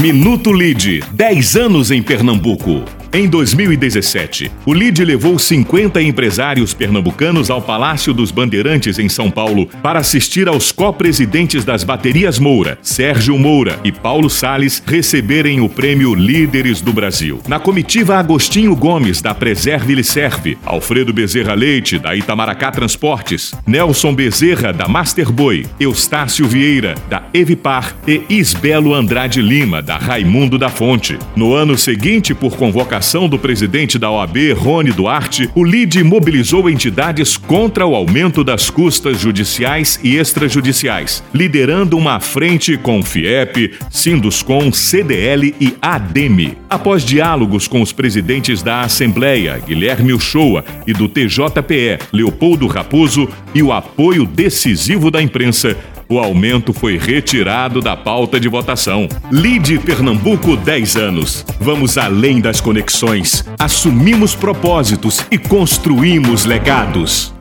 Minuto Lide, 10 anos em Pernambuco. Em 2017, o LID levou 50 empresários pernambucanos ao Palácio dos Bandeirantes, em São Paulo, para assistir aos co-presidentes das baterias Moura, Sérgio Moura e Paulo Sales, receberem o prêmio Líderes do Brasil. Na comitiva, Agostinho Gomes, da Preserve Serve, Alfredo Bezerra Leite, da Itamaracá Transportes, Nelson Bezerra, da Masterboy, Eustácio Vieira, da Evipar e Isbelo Andrade Lima, da Raimundo da Fonte. No ano seguinte, por convocação indicação do presidente da OAB, Rony Duarte, o LIDE mobilizou entidades contra o aumento das custas judiciais e extrajudiciais, liderando uma frente com FIEP, Sinduscom, CDL e ADEME. Após diálogos com os presidentes da Assembleia, Guilherme Uchoa, e do TJPE, Leopoldo Raposo, e o apoio decisivo da imprensa, o aumento foi retirado da pauta de votação. Lide Pernambuco 10 anos. Vamos além das conexões. Assumimos propósitos e construímos legados.